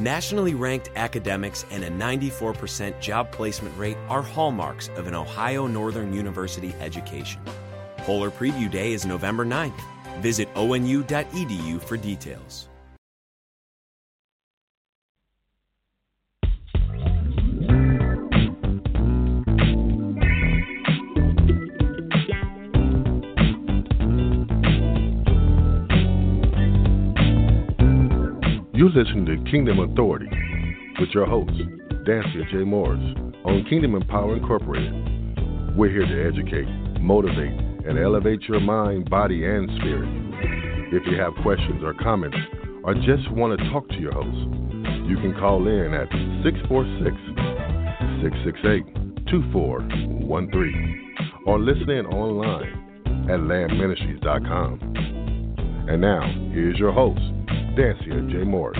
Nationally ranked academics and a 94% job placement rate are hallmarks of an Ohio Northern University education. Polar Preview Day is November 9th. Visit onu.edu for details. You listen to Kingdom Authority with your host, Dansiea J. Morris, on Kingdom Empower Incorporated. We're here to educate, motivate, and elevate your mind, body, and spirit. If you have questions or comments, or just want to talk to your host, you can call in at 646 668 2413 or listen in online at landministries.com. And now, here's your host, Dansiea J. Morris.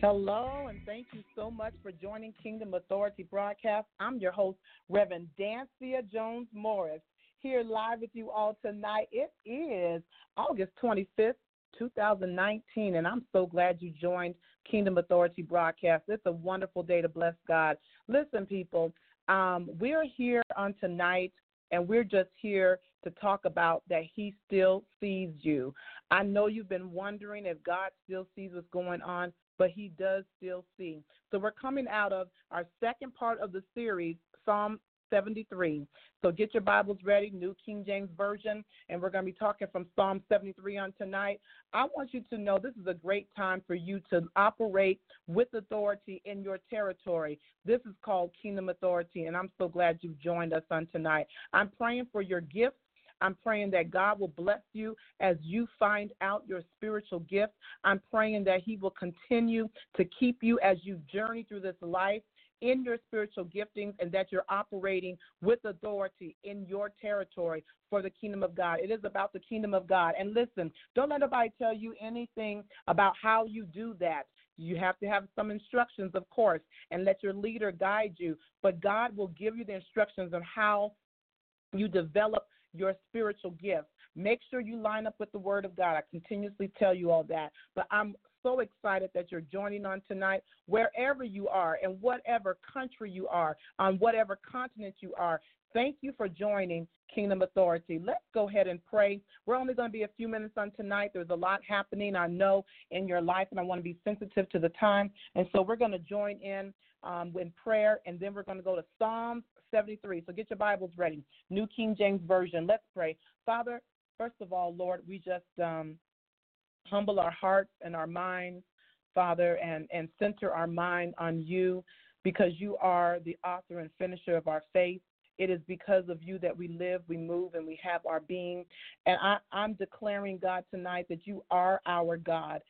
Hello, and thank you so much for joining Kingdom Authority Broadcast. I'm your host, Reverend Dansiea Jones Morris, here live with you all tonight. It is August 25th, 2019, and I'm so glad you joined Kingdom Authority Broadcast. It's a wonderful day to bless God. Listen, people, um, we're here on tonight, and we're just here to talk about that He still sees you. I know you've been wondering if God still sees what's going on but he does still see. So we're coming out of our second part of the series, Psalm 73. So get your Bibles ready, New King James Version, and we're going to be talking from Psalm 73 on tonight. I want you to know this is a great time for you to operate with authority in your territory. This is called Kingdom Authority, and I'm so glad you've joined us on tonight. I'm praying for your gifts. I'm praying that God will bless you as you find out your spiritual gift. I'm praying that He will continue to keep you as you journey through this life in your spiritual giftings and that you're operating with authority in your territory for the kingdom of God. It is about the kingdom of God. And listen, don't let nobody tell you anything about how you do that. You have to have some instructions, of course, and let your leader guide you. But God will give you the instructions on how you develop your spiritual gifts. Make sure you line up with the Word of God. I continuously tell you all that. But I'm so excited that you're joining on tonight, wherever you are, in whatever country you are, on whatever continent you are. Thank you for joining Kingdom Authority. Let's go ahead and pray. We're only going to be a few minutes on tonight. There's a lot happening, I know, in your life, and I want to be sensitive to the time. And so we're going to join in um, in prayer, and then we're going to go to Psalms 73. So get your Bibles ready. New King James Version. Let's pray. Father, first of all, Lord, we just um, humble our hearts and our minds, Father, and, and center our mind on you because you are the author and finisher of our faith. It is because of you that we live, we move, and we have our being. And I, I'm declaring, God, tonight that you are our God.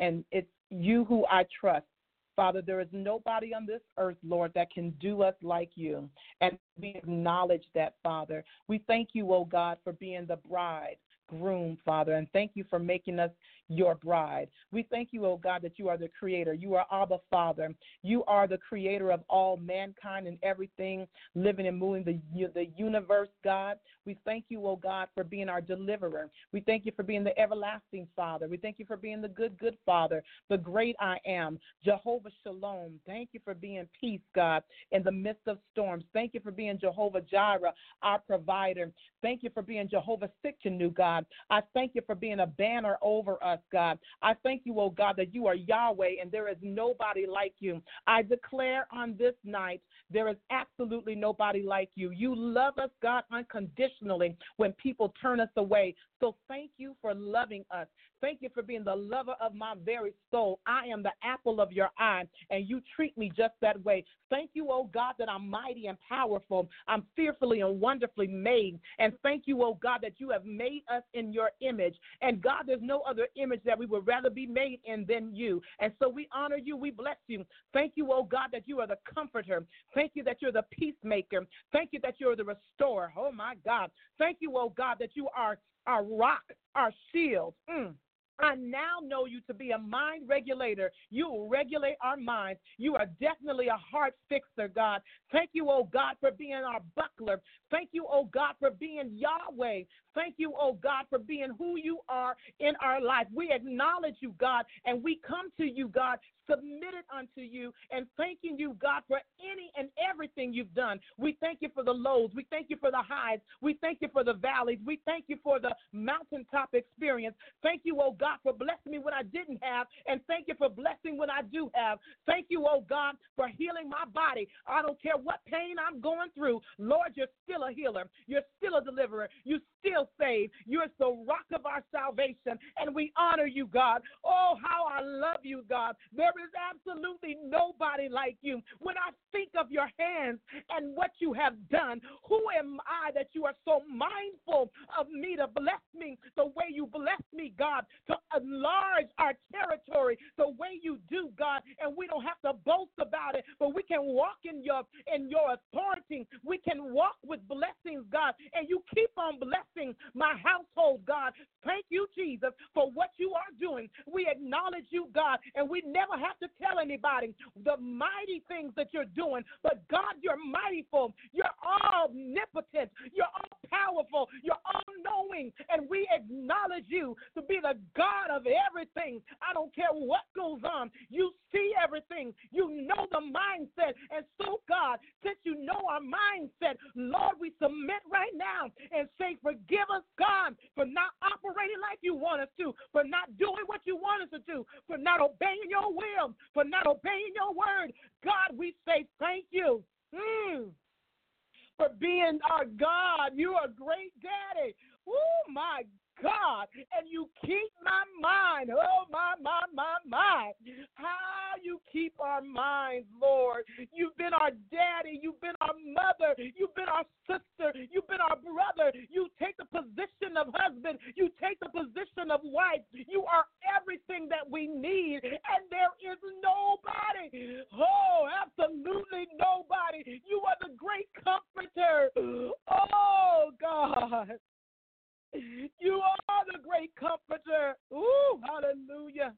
And it's you who I trust. Father, there is nobody on this earth, Lord, that can do us like you. And we acknowledge that, Father. We thank you, oh God, for being the bride groom, Father, and thank you for making us your bride. We thank you, oh God, that you are the creator. You are Abba Father. You are the creator of all mankind and everything living and moving the, the universe, God. We thank you, oh God, for being our deliverer. We thank you for being the everlasting Father. We thank you for being the good, good Father, the great I am, Jehovah Shalom. Thank you for being peace, God, in the midst of storms. Thank you for being Jehovah Jireh, our provider. Thank you for being Jehovah Tsidkenu, God. I thank you for being a banner over us, God. I thank you, oh God, that you are Yahweh and there is nobody like you. I declare on this night there is absolutely nobody like you. You love us, God, unconditionally when people turn us away. So thank you for loving us. Thank you for being the lover of my very soul. I am the apple of your eye, and you treat me just that way. Thank you, oh God, that I'm mighty and powerful. I'm fearfully and wonderfully made. And thank you, oh God, that you have made us in your image. And God, there's no other image that we would rather be made in than you. And so we honor you. We bless you. Thank you, oh God, that you are the comforter. Thank you that you're the peacemaker. Thank you that you're the restorer. Oh my God. Thank you, oh God, that you are our rock, our shield. Mm I now know you to be a mind regulator. You will regulate our minds. You are definitely a heart fixer, God. Thank you, oh God, for being our buckler. Thank you, oh God, for being Yahweh. Thank you, oh God, for being who you are in our life. We acknowledge you, God, and we come to you, God, submitted unto you and thanking you, God, for any and everything you've done. We thank you for the lows. We thank you for the highs. We thank you for the valleys. We thank you for the mountaintop experience. Thank you, oh God, for blessing me when I didn't have, and thank you for blessing when I do have. Thank you, oh God, for healing my body. I don't care what pain I'm going through. Lord, you're still a healer. You're still a deliverer. You still save. You're the rock of our salvation, and we honor you, God. Oh, how I love you, God. There is absolutely nobody like you. When I think of your hands and what you have done, who am I that you are so mindful of me to bless me the way you bless me, God, to enlarge our territory the way you do, God, and we don't have to boast about it, but we can walk in your in your authority. We can walk with blessings, God, and you keep on blessing my household, God. Thank you, Jesus, for what you are doing. We acknowledge you, God, and we never have to tell anybody the mighty things that you're doing. But God, you're mighty mightyful. You're omnipotent. You're all powerful. You're all knowing. And we acknowledge you to be the God of everything. I don't care what goes on. You see everything. You know the mindset. And so, God, since you know our mindset, Lord, we submit right now and say, Forgive us, God, for not operating like you want us to, for not doing what you want us to do, for not obeying your will, for not obeying your word. God, we say thank you. Mm, for being our God. You are great daddy. Oh my God, and you keep my mind. Oh, my, my, my, my. How you keep our minds, Lord. You've been our daddy. You've been our mother. You've been our sister. You've been our brother. You take the position of husband. You take the position of wife. You are everything that we need, and there is nobody. Oh, absolutely nobody. You are the great comforter. Oh, God. You are the great comforter. Ooh, hallelujah.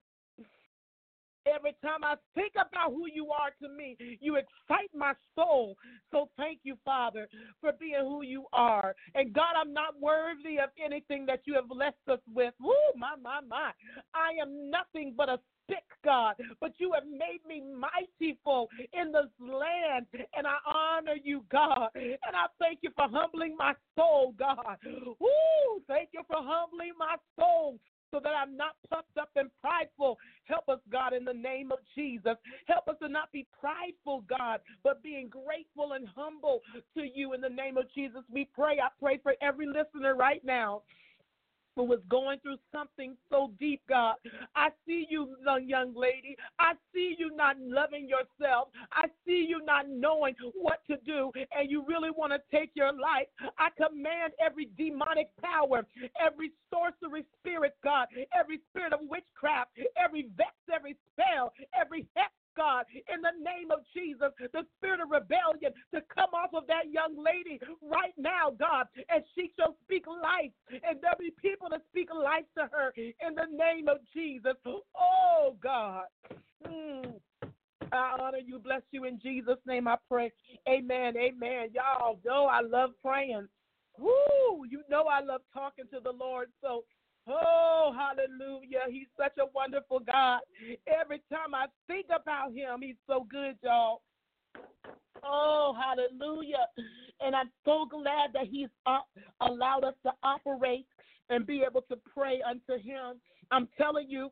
Every time I think about who you are to me, you excite my soul. So thank you, Father, for being who you are. And God, I'm not worthy of anything that you have blessed us with. Woo, my, my, my. I am nothing but a sick, God, but you have made me mightyful in this land, and I honor you, God. And I thank you for humbling my soul, God. Woo, thank you for humbling my soul so that I'm not puffed up and prideful. Help us, God, in the name of Jesus. Help us to not be prideful, God, but being grateful and humble to you in the name of Jesus. We pray. I pray for every listener right now was going through something so deep, God. I see you, young lady. I see you not loving yourself. I see you not knowing what to do, and you really want to take your life. I command every demonic power, every sorcery spirit, God, every spirit of witchcraft, every vex, every spell, every hex God, in the name of Jesus, the spirit of rebellion to come off of that young lady right now, God, and she shall speak life, and there'll be people that speak life to her in the name of Jesus. Oh, God. Mm. I honor you, bless you in Jesus' name. I pray. Amen. Amen. Y'all know I love praying. Woo! You know I love talking to the Lord. So Oh, hallelujah. He's such a wonderful God. Every time I think about him, he's so good, y'all. Oh, hallelujah. And I'm so glad that he's uh, allowed us to operate and be able to pray unto him. I'm telling you,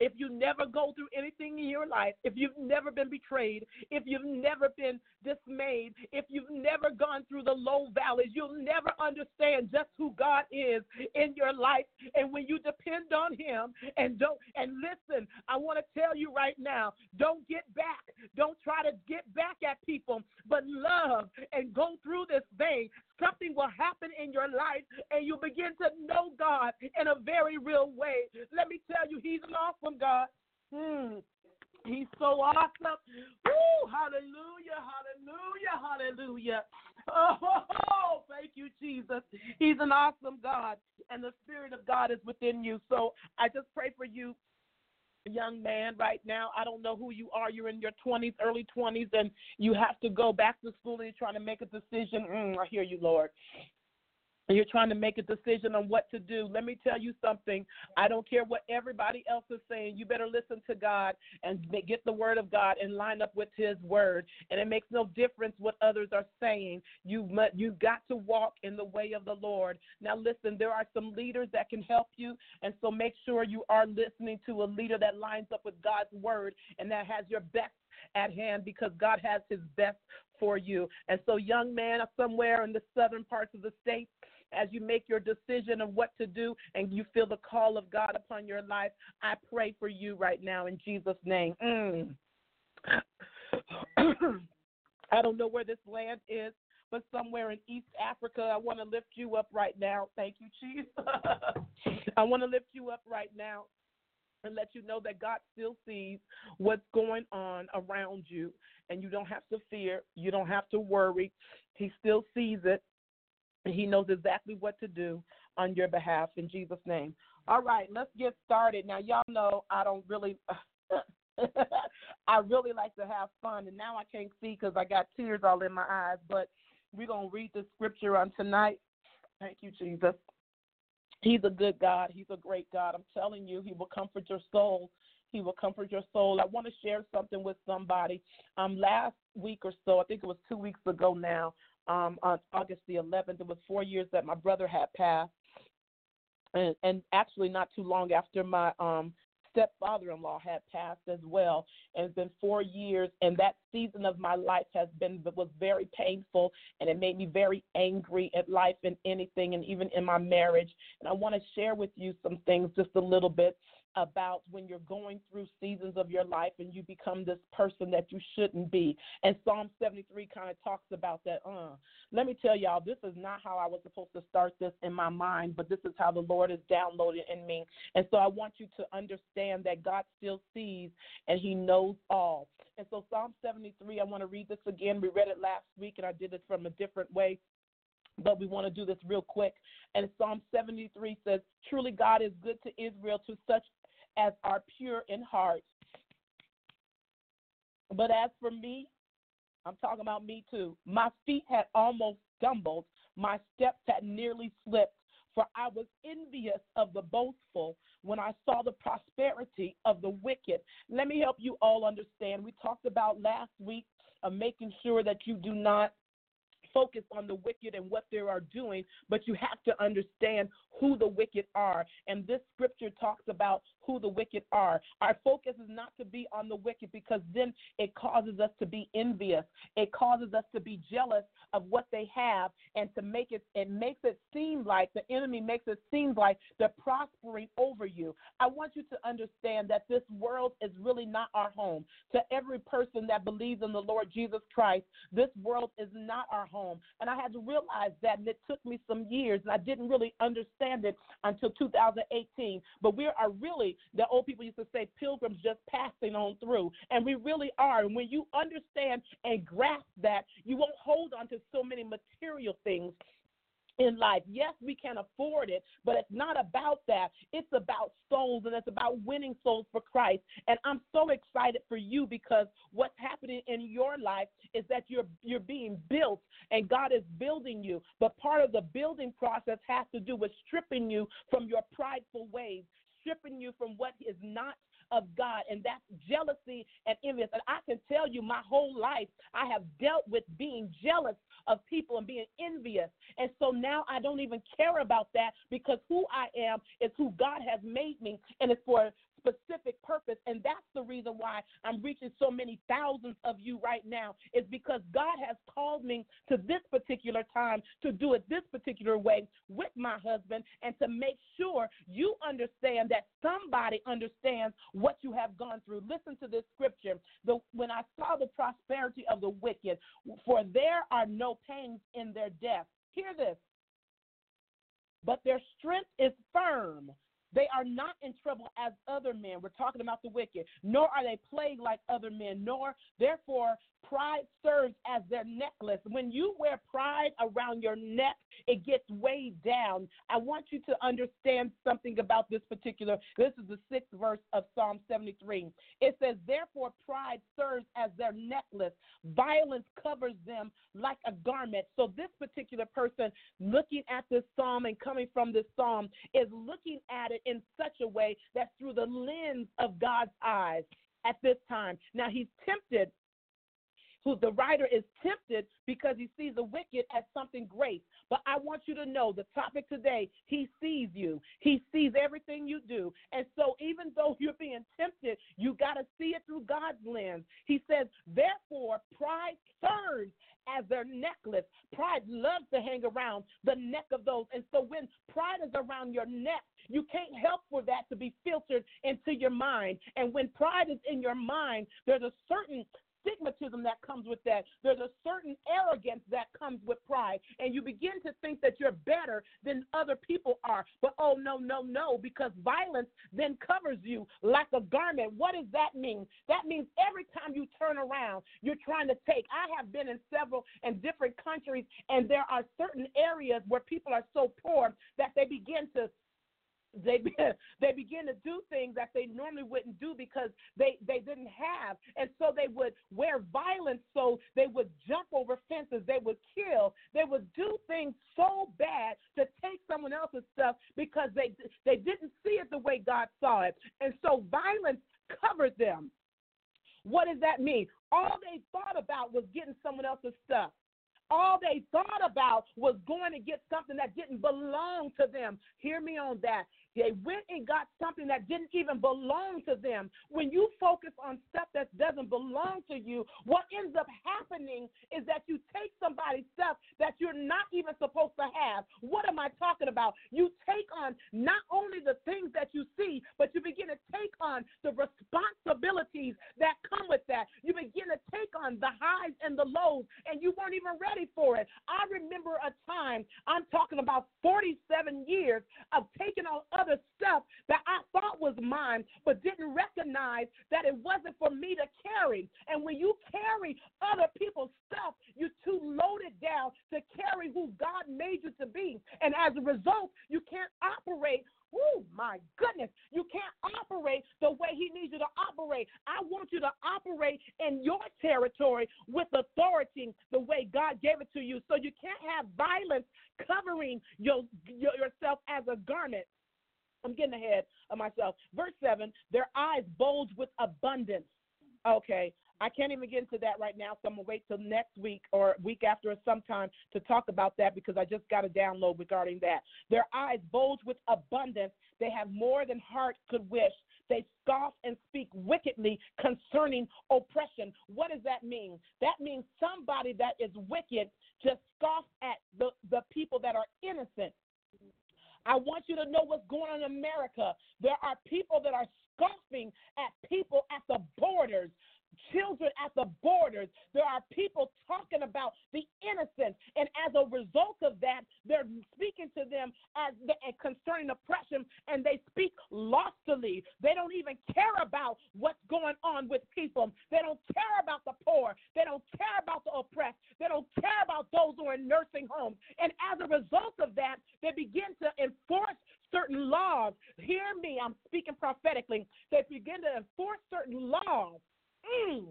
if you never go through anything in your life, if you've never been betrayed, if you've never been dismayed, if you've never gone through the low valleys, you'll never understand just who God is in your life. And when you depend on Him and don't, and listen, I want to tell you right now don't get back. Don't try to get back at people, but love and go through this thing something will happen in your life and you begin to know God in a very real way. Let me tell you, He's an awesome God. Hmm. He's so awesome. Woo, hallelujah, hallelujah, hallelujah. Oh, thank you, Jesus. He's an awesome God, and the Spirit of God is within you. So I just pray for you young man right now. I don't know who you are. You're in your 20s, early 20s, and you have to go back to school and you're trying to make a decision. Mm, I hear you, Lord you're trying to make a decision on what to do. Let me tell you something. I don't care what everybody else is saying. You better listen to God and get the word of God and line up with His word. And it makes no difference what others are saying. You you've got to walk in the way of the Lord. Now, listen. There are some leaders that can help you, and so make sure you are listening to a leader that lines up with God's word and that has your best at hand because God has His best for you. And so, young man, somewhere in the southern parts of the state as you make your decision of what to do and you feel the call of God upon your life, I pray for you right now in Jesus' name. Mm. I don't know where this land is, but somewhere in East Africa, I want to lift you up right now. Thank you, Chief. I want to lift you up right now and let you know that God still sees what's going on around you, and you don't have to fear. You don't have to worry. He still sees it, he knows exactly what to do on your behalf in Jesus' name. All right, let's get started. Now, y'all know I don't really. I really like to have fun, and now I can't see because I got tears all in my eyes. But we're gonna read the scripture on tonight. Thank you, Jesus. He's a good God. He's a great God. I'm telling you, He will comfort your soul. He will comfort your soul. I want to share something with somebody. Um, last week or so, I think it was two weeks ago now, um, on August the 11th. It was four years that my brother had passed, and, and actually not too long after my um, stepfather-in-law had passed as well. And it's been four years, and that season of my life has been was very painful, and it made me very angry at life and anything, and even in my marriage. And I want to share with you some things just a little bit about when you're going through seasons of your life and you become this person that you shouldn't be. And Psalm 73 kind of talks about that. Uh, let me tell y'all, this is not how I was supposed to start this in my mind, but this is how the Lord is downloaded in me. And so I want you to understand that God still sees and He knows all. And so Psalm 73, I want to read this again. We read it last week and I did it from a different way but we want to do this real quick. And Psalm 73 says, Truly God is good to Israel, to such as are pure in heart. But as for me, I'm talking about me too. My feet had almost stumbled, my steps had nearly slipped, for I was envious of the boastful when I saw the prosperity of the wicked. Let me help you all understand. We talked about last week of making sure that you do not focus on the wicked and what they are doing, but you have to understand who the wicked are. And this scripture talks about who the wicked are. Our focus is not to be on the wicked because then it causes us to be envious. It causes us to be jealous of what they have and to make it it makes it seem like the enemy makes it seem like they're prospering over you. I want you to understand that this world is really not our home. To every person that believes in the Lord Jesus Christ, this world is not our home. And I had to realize that and it took me some years and I didn't really understand it until 2018. But we are really the old people used to say pilgrims just passing on through. And we really are. And when you understand and grasp that, you won't hold on to so many material things in life. Yes, we can afford it, but it's not about that. It's about souls and it's about winning souls for Christ. And I'm so excited for you because what's happening in your life is that you're you're being built and God is building you. But part of the building process has to do with stripping you from your prideful ways, stripping you from what is not of God, and that's jealousy and envy. And I can tell you, my whole life, I have dealt with being jealous of people and being envious. And so now I don't even care about that because who I am is who God has made me, and it's for specific purpose. And that's the reason why I'm reaching so many thousands of you right now, is because God has called me to this particular time to do it this particular way with my husband and to make sure you understand that somebody understands what you have gone through. Listen to this scripture. The, when I saw the prosperity of the wicked, for there are no pains in their death. Hear this. But their strength is firm. They are not in trouble as other men. We're talking about the wicked. Nor are they plagued like other men. Nor, therefore, pride serves as their necklace. When you wear pride around your neck, it gets weighed down. I want you to understand something about this particular. This is the sixth verse of Psalm 73. It says, Therefore, pride serves as their necklace, violence covers them like a garment. So, this particular person looking at this psalm and coming from this psalm is looking at it in such a way that through the lens of God's eyes at this time. Now, he's tempted who the writer is tempted because he sees the wicked as something great. But I want you to know the topic today, he sees you. He sees everything you do. And so even though you're being tempted, you got to see it through God's lens. He says, therefore, pride serves as their necklace. Pride loves to hang around the neck of those. And so when pride is around your neck, you can't help for that to be filtered into your mind. And when pride is in your mind, there's a certain stigmatism that comes with that. There's a certain arrogance that comes with pride. And you begin to think that you're better than other people are. But oh, no, no, no, because violence then covers you like a garment. What does that mean? That means every time you turn around, you're trying to take. I have been in several and different countries, and there are certain areas where people are so poor that they begin to they they begin to do things that they normally wouldn't do because they they didn't have. And so they would wear violence so they would jump over fences they would kill they would do things so bad to take someone else's stuff because they they didn't see it the way God saw it. And so violence covered them. What does that mean? All they thought about was getting someone else's stuff. All they thought about was going to get something that didn't belong to them. Hear me on that. They went and got something that didn't even belong to them. When you focus on stuff that doesn't belong to you, what ends up happening is that you take somebody's stuff that you're not even supposed to have. What am I talking about? You take on not only the things that you see, but you begin to take on the responsibilities that come with that. You begin to take on the highs and the lows, and you weren't even ready for it. I remember a time, I'm talking about 47 years of taking on other stuff that I thought was mine, but didn't recognize that it wasn't for me to carry. And when you carry other people's stuff, you're too loaded down to carry who God made you to be. And as a result, you can't operate Oh my goodness. You can't operate the way he needs you to operate. I want you to operate in your territory with authority the way God gave it to you. So you can't have violence covering your, your, yourself as a garment. I'm getting ahead of myself. Verse 7 their eyes bulge with abundance. Okay, I can't even get into that right now, so I'm gonna wait till next week or week after or sometime to talk about that because I just got a download regarding that. Their eyes bulge with abundance. They have more than heart could wish. They scoff and speak wickedly concerning oppression. What does that mean? That means somebody that is wicked just scoff at the, the people that are innocent. I want you to know what's going on in America. There are people that are scoffing at people at the borders children at the borders. There are people talking about the innocent. And as a result of that, they're speaking to them as the, concerning oppression, and they speak lustily. They don't even care about what's going on with people. They don't care about the poor. They don't care about the oppressed. They don't care about those who are in nursing homes. And as a result of that, they begin to enforce certain laws. Hear me, I'm speaking prophetically. They begin to enforce certain laws mm,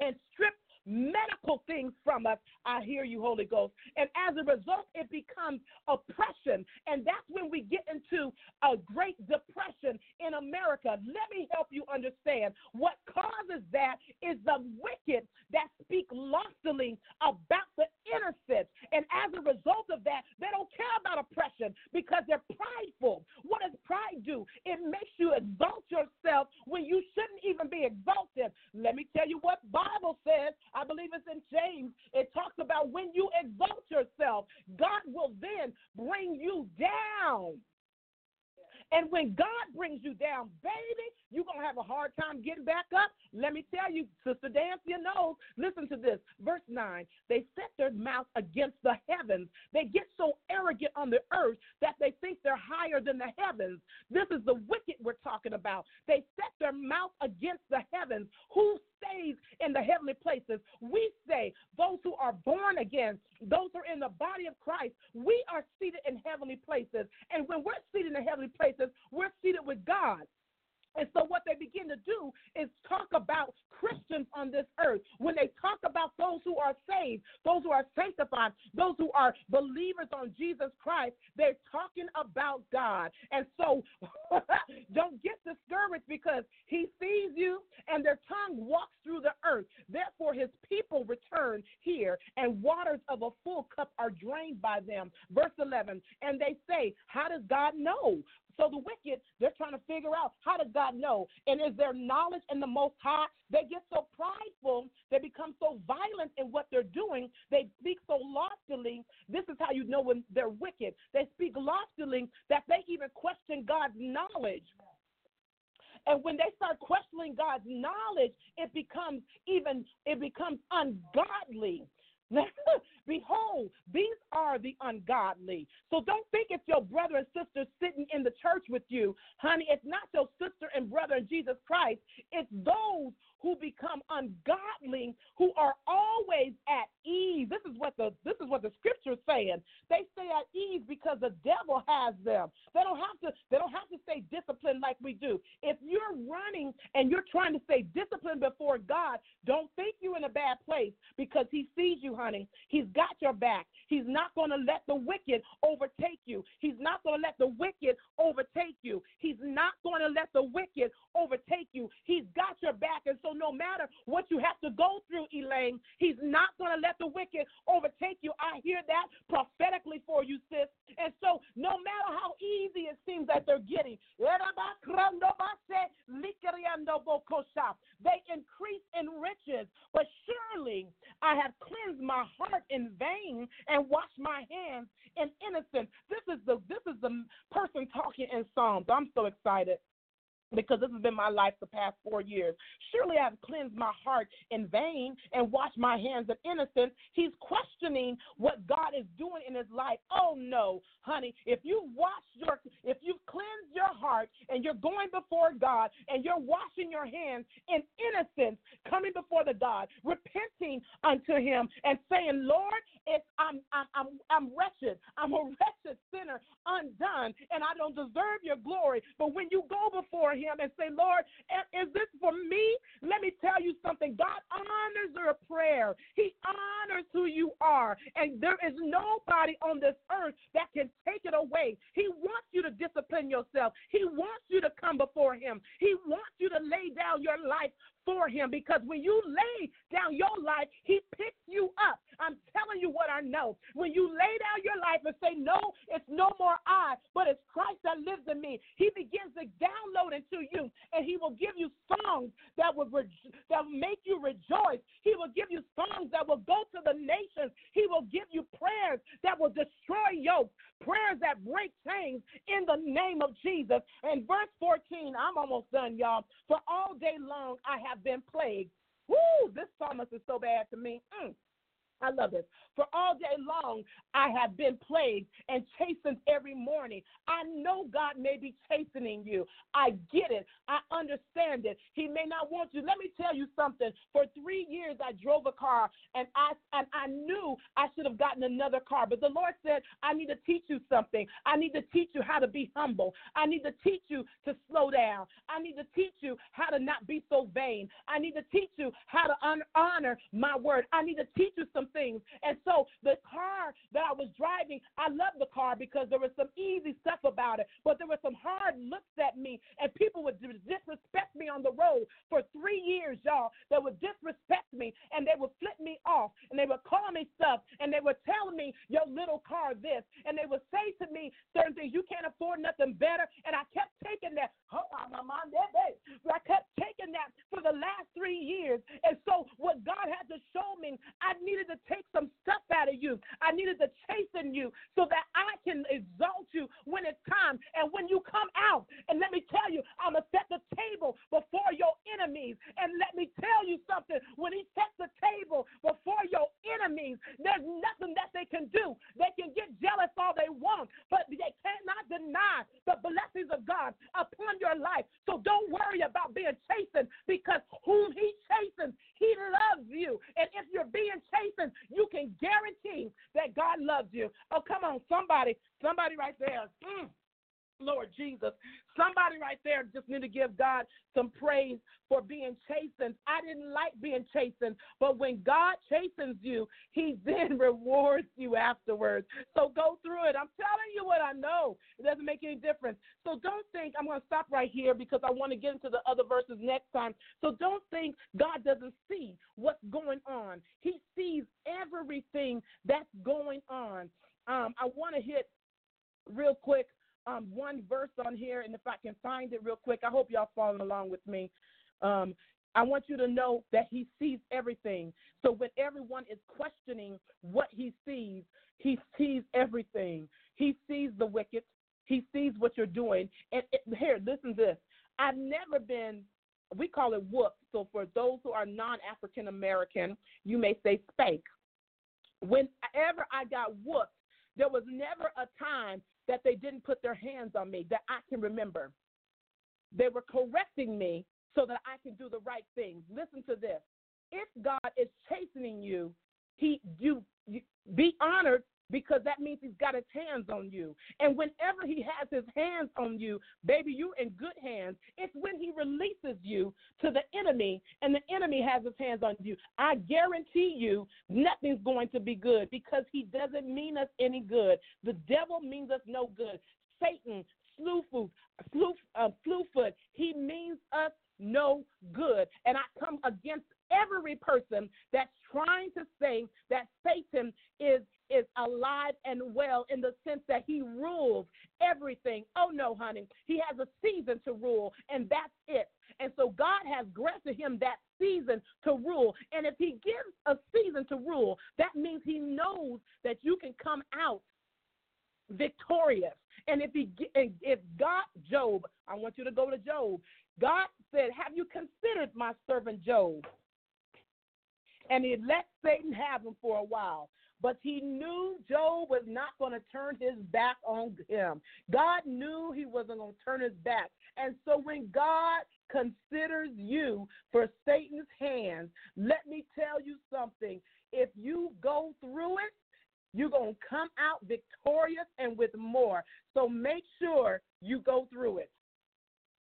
and strip medical things from us. I hear you, Holy Ghost. And as a result, it becomes oppression. And that's when we get into a great depression in America. Let me help you understand. What causes that is the wicked that speak lustily about the innocent. And as a result of that, they don't care about oppression because they're prideful. What does pride do? It makes you exalt yourself when you shouldn't even be exalted. Let me tell you what Bible says. I believe it's in James. It talks about when you exalt yourself, God will then bring you down. And when God brings you down, baby, you're going to have a hard time getting back up. Let me tell you, Sister Dansiea knows. Listen to this. Verse 9 They set their mouth against the heavens. They get so arrogant on the earth that they think they're higher than the heavens. This is the wicked we're talking about. They set their mouth against the heavens. Who saved in the heavenly places. We say those who are born again, those who are in the body of Christ, we are seated in heavenly places. And when we're seated in heavenly places, we're seated with God. And so, what they begin to do is talk about Christians on this earth. When they talk about those who are saved, those who are sanctified, those who are believers on Jesus Christ, they're talking about God. And so, don't get discouraged because He sees you and their tongue walks through the earth. Therefore, His people return here, and waters of a full cup are drained by them. Verse 11, and they say, How does God know? So the wicked, they're trying to figure out how does God know? And is there knowledge in the Most High? They get so prideful, they become so violent in what they're doing, they speak so loftily. This is how you know when they're wicked. They speak loftily that they even question God's knowledge. And when they start questioning God's knowledge, it becomes even it becomes ungodly. Behold, these are the ungodly. So don't think it's your brother and sister sitting in the church with you. Honey, it's not your sister and brother in Jesus Christ. It's those who become ungodly, who are always at ease. This is what the this is what the scripture is saying. They stay at ease because the devil has them. They don't have to they don't have to stay disciplined like we do. If you're running and you're trying to stay disciplined before God, don't think you're in a bad place because he sees you, honey. He's got your back. He's not going to let the wicked overtake you. He's not going to let the wicked overtake you. He's not going to let the wicked no matter what you have to go through, Elaine, he's not going to let the wicked overtake you. I hear that prophetically for you, sis. And so, no matter how easy it seems that they're getting, they increase in riches. But surely I have cleansed my heart in vain and washed my hands in innocence. This is the this is the person talking in Psalms. I'm so excited because this has been my life the past four years. Surely I've cleansed my heart in vain and washed my hands in innocence. He's questioning what God is doing in his life. Oh no, honey, if you wash your if you've cleansed your heart and you're going before God and you're washing your hands in innocence, coming before the God, repenting unto him and saying, Lord, it's I'm I'm I'm I'm wretched. I'm a wretched sinner, undone, and I don't deserve your glory. But when you go before him, him and say, Lord, is this for me? Let me tell you something. God honors your prayer, He honors who you are. And there is nobody on this earth that can take it away. He wants you to discipline yourself, He wants you to come before Him, He wants you to lay down your life for him because when you lay down your life, he picks you up. I'm telling you what I know. When you lay down your life and say, No, it's no more I, but it's Christ that lives in me, he begins to download into you and he will give you songs that will, re- that will make you rejoice. He will give you songs that will go to the nations. He will give you prayers that will destroy yokes, prayers that break chains in the name of Jesus. And verse 14, I'm almost done, y'all. For all day long I have have been plagued. Woo, this psalmist is so bad to me. Mm. I love this. For all day long, I have been plagued and chastened every morning. I know God may be chastening you. I get it. I understand it. He may not want you. Let me tell you something. For three years, I drove a car and I and I knew I should have gotten another car. But the Lord said, I need to teach you something. I need to teach you how to be humble. I need to teach you to slow down. I need to teach you how to not be so vain. I need to teach you how to honor my word. I need to teach you some things. And so the car that I was driving, I love the car because there was some easy stuff about it, but there were some hard looks at me, and people would disrespect me on the road for three years, y'all. They would disrespect me, and they would flip me off, and they would call me stuff, and they would tell me, your little car this, and they would say to me certain things, you can't afford nothing better, and I kept taking that. Oh, my mom, that day. I kept taking that for the last three years, and so what God had to show me, I needed to take some stuff out of you. I needed to chasten you so that I can exalt you when it's time. And when you come out, and let me tell you, I'm going to set the table before your enemies. And let me tell you something when he sets the table before your enemies, there's nothing that they can do. They can get jealous all they want, but they cannot deny the blessings of God upon your life. So don't worry about being chastened because whom he chastens, you can guarantee that God loves you. Oh, come on, somebody, somebody right there. Mm. Lord Jesus. Somebody right there just need to give God some praise for being chastened. I didn't like being chastened, but when God chastens you, He then rewards you afterwards. So go through it. I'm telling you what I know. It doesn't make any difference. So don't think I'm going to stop right here because I want to get into the other verses next time. So don't think God doesn't see what's going on. He sees everything that's going on. Um, I want to hit real quick um, one verse on here, and if I can find it real quick, I hope y'all following along with me. Um, I want you to know that he sees everything. So when everyone is questioning what he sees, he sees everything. He sees the wicked. He sees what you're doing. And it, here, listen to this. I've never been, we call it whoop. So for those who are non African American, you may say spank. Whenever I got whooped, there was never a time that they didn't put their hands on me that I can remember. They were correcting me so that I can do the right things. Listen to this. If God is chastening you, he you, you be honored because that means he's got his hands on you. And whenever he has his hands on you, baby, you're in good hands. It's when he releases you to the enemy and the enemy has his hands on you. I guarantee you nothing's going to be good because he doesn't mean us any good. The devil means us no good. Satan, Slewfoot, slew, uh, foot, he means us no good. And I come against every person that's trying to say that Satan is is alive and well in the sense that he rules everything. Oh no, honey. He has a season to rule and that's it. And so God has granted him that season to rule. And if he gives a season to rule, that means he knows that you can come out victorious. And if he if God Job, I want you to go to Job. God said, "Have you considered my servant Job?" and he let Satan have him for a while. But he knew Job was not going to turn his back on him. God knew he wasn't going to turn his back. And so when God considers you for Satan's hands, let me tell you something. If you go through it, you're going to come out victorious and with more. So make sure you go through it.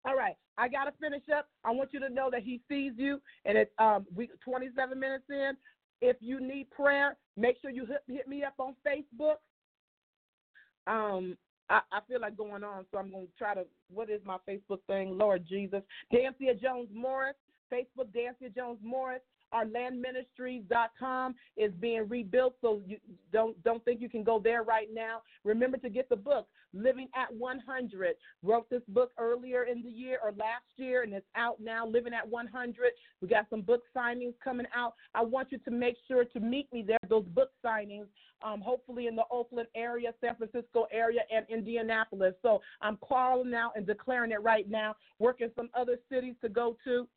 All right, I gotta finish up. I want you to know that He sees you, and it's um we 27 minutes in. If you need prayer, make sure you hit, hit me up on Facebook. Um, I, I, feel like going on, so I'm going to try to. What is my Facebook thing? Lord Jesus, Dansiea Jones Morris. Facebook, Dansiea Jones Morris. Our landministries.com is being rebuilt, so you don't don't think you can go there right now. Remember to get the book, Living at 100. Wrote this book earlier in the year or last year, and it's out now. Living at 100. We got some book signings coming out. I want you to make sure to meet me there. Those book signings, um, hopefully in the Oakland area, San Francisco area, and Indianapolis. So I'm calling out and declaring it right now. Working some other cities to go to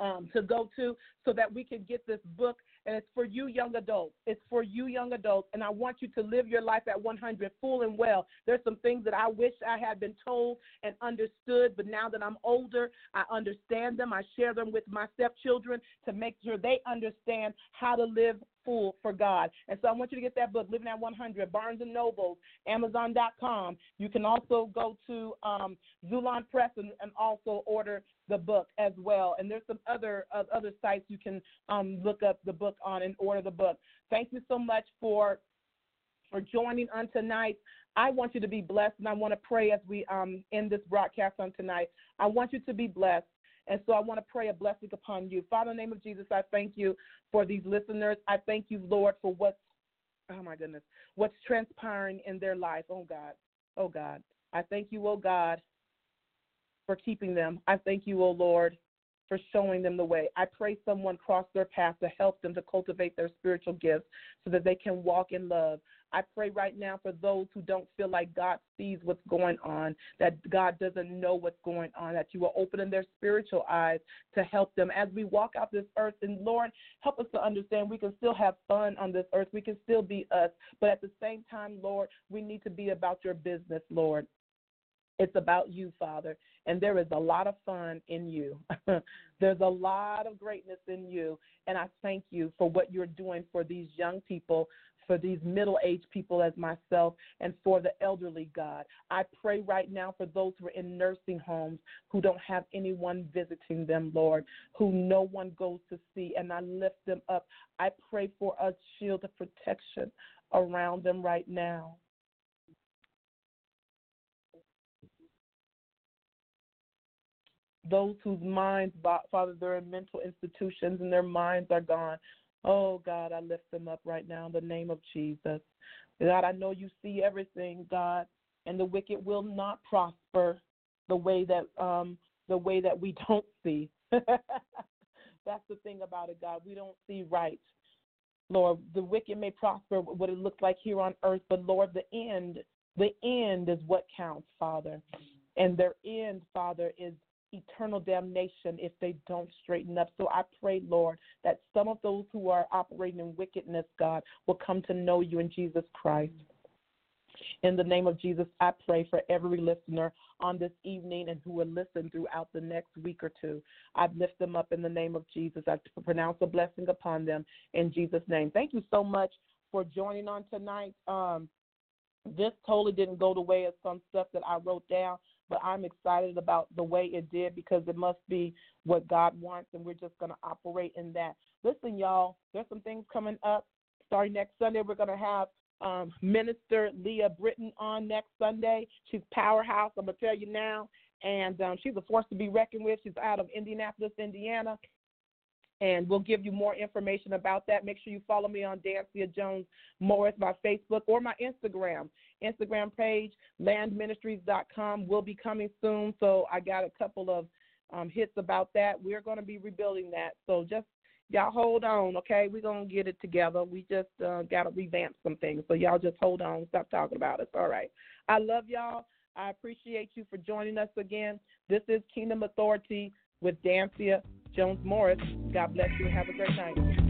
um, to go to so that we can get this book. And it's for you, young adults. It's for you, young adults. And I want you to live your life at 100 full and well. There's some things that I wish I had been told and understood, but now that I'm older, I understand them. I share them with my stepchildren to make sure they understand how to live full for God. And so I want you to get that book, Living at 100, Barnes and Nobles, Amazon.com. You can also go to um, Xulon Press and, and, also order the book as well. And there's some other uh, other sites you can um, look up the book on and order the book. Thank you so much for for joining on tonight. I want you to be blessed, and I want to pray as we um, end this broadcast on tonight. I want you to be blessed. And so I want to pray a blessing upon you. Father, in the name of Jesus, I thank you for these listeners. I thank you, Lord, for what's, oh my goodness, what's transpiring in their life. Oh God, oh God. I thank you, oh God, for keeping them. I thank you, oh Lord, for showing them the way. I pray someone cross their path to help them to cultivate their spiritual gifts so that they can walk in love. I pray right now for those who don't feel like God sees what's going on, that God doesn't know what's going on, that you are opening their spiritual eyes to help them as we walk out this earth. And Lord, help us to understand we can still have fun on this earth. We can still be us. But at the same time, Lord, we need to be about your business, Lord. It's about you, Father. And there is a lot of fun in you. There's a lot of greatness in you. And I thank you for what you're doing for these young people, for these middle aged people as myself, and for the elderly, God. I pray right now for those who are in nursing homes who don't have anyone visiting them, Lord, who no one goes to see, and I lift them up. I pray for a shield of protection around them right now. Those whose minds, Father, they're in mental institutions and their minds are gone. Oh, God, I lift them up right now in the name of Jesus. God, I know you see everything, God, and the wicked will not prosper the way that um the way that we don't see. That's the thing about it, God. We don't see right. Lord, the wicked may prosper what it looks like here on earth, but Lord, the end, the end is what counts, Father. And their end, Father, is eternal damnation if they don't straighten up. So I pray, Lord, that some of those who are operating in wickedness, God, will come to know you in Jesus Christ. In the name of Jesus, I pray for every listener on this evening and who will listen throughout the next week or two. I lift them up in the name of Jesus. I pronounce a blessing upon them in Jesus' name. Thank you so much for joining on tonight. Um, this totally didn't go the way of some stuff that I wrote down, but I'm excited about the way it did because it must be what God wants, and we're just going to operate in that. Listen, y'all, there's some things coming up. Starting next Sunday, we're going to have um, Minister Leah Britton on next Sunday. She's powerhouse. I'm gonna tell you now, and um, she's a force to be reckoned with. She's out of Indianapolis, Indiana, and we'll give you more information about that. Make sure you follow me on Dansiea Jones Morris, my Facebook or my Instagram. Instagram page, landministries.com, will be coming soon. So I got a couple of um, hits about that. We're going to be rebuilding that. So just y'all hold on, okay? We're going to get it together. We just uh, got to revamp some things. So y'all just hold on. Stop talking about us. All right. I love y'all. I appreciate you for joining us again. This is Kingdom Authority with Dansiea Jones Morris. God bless you. Have a great night.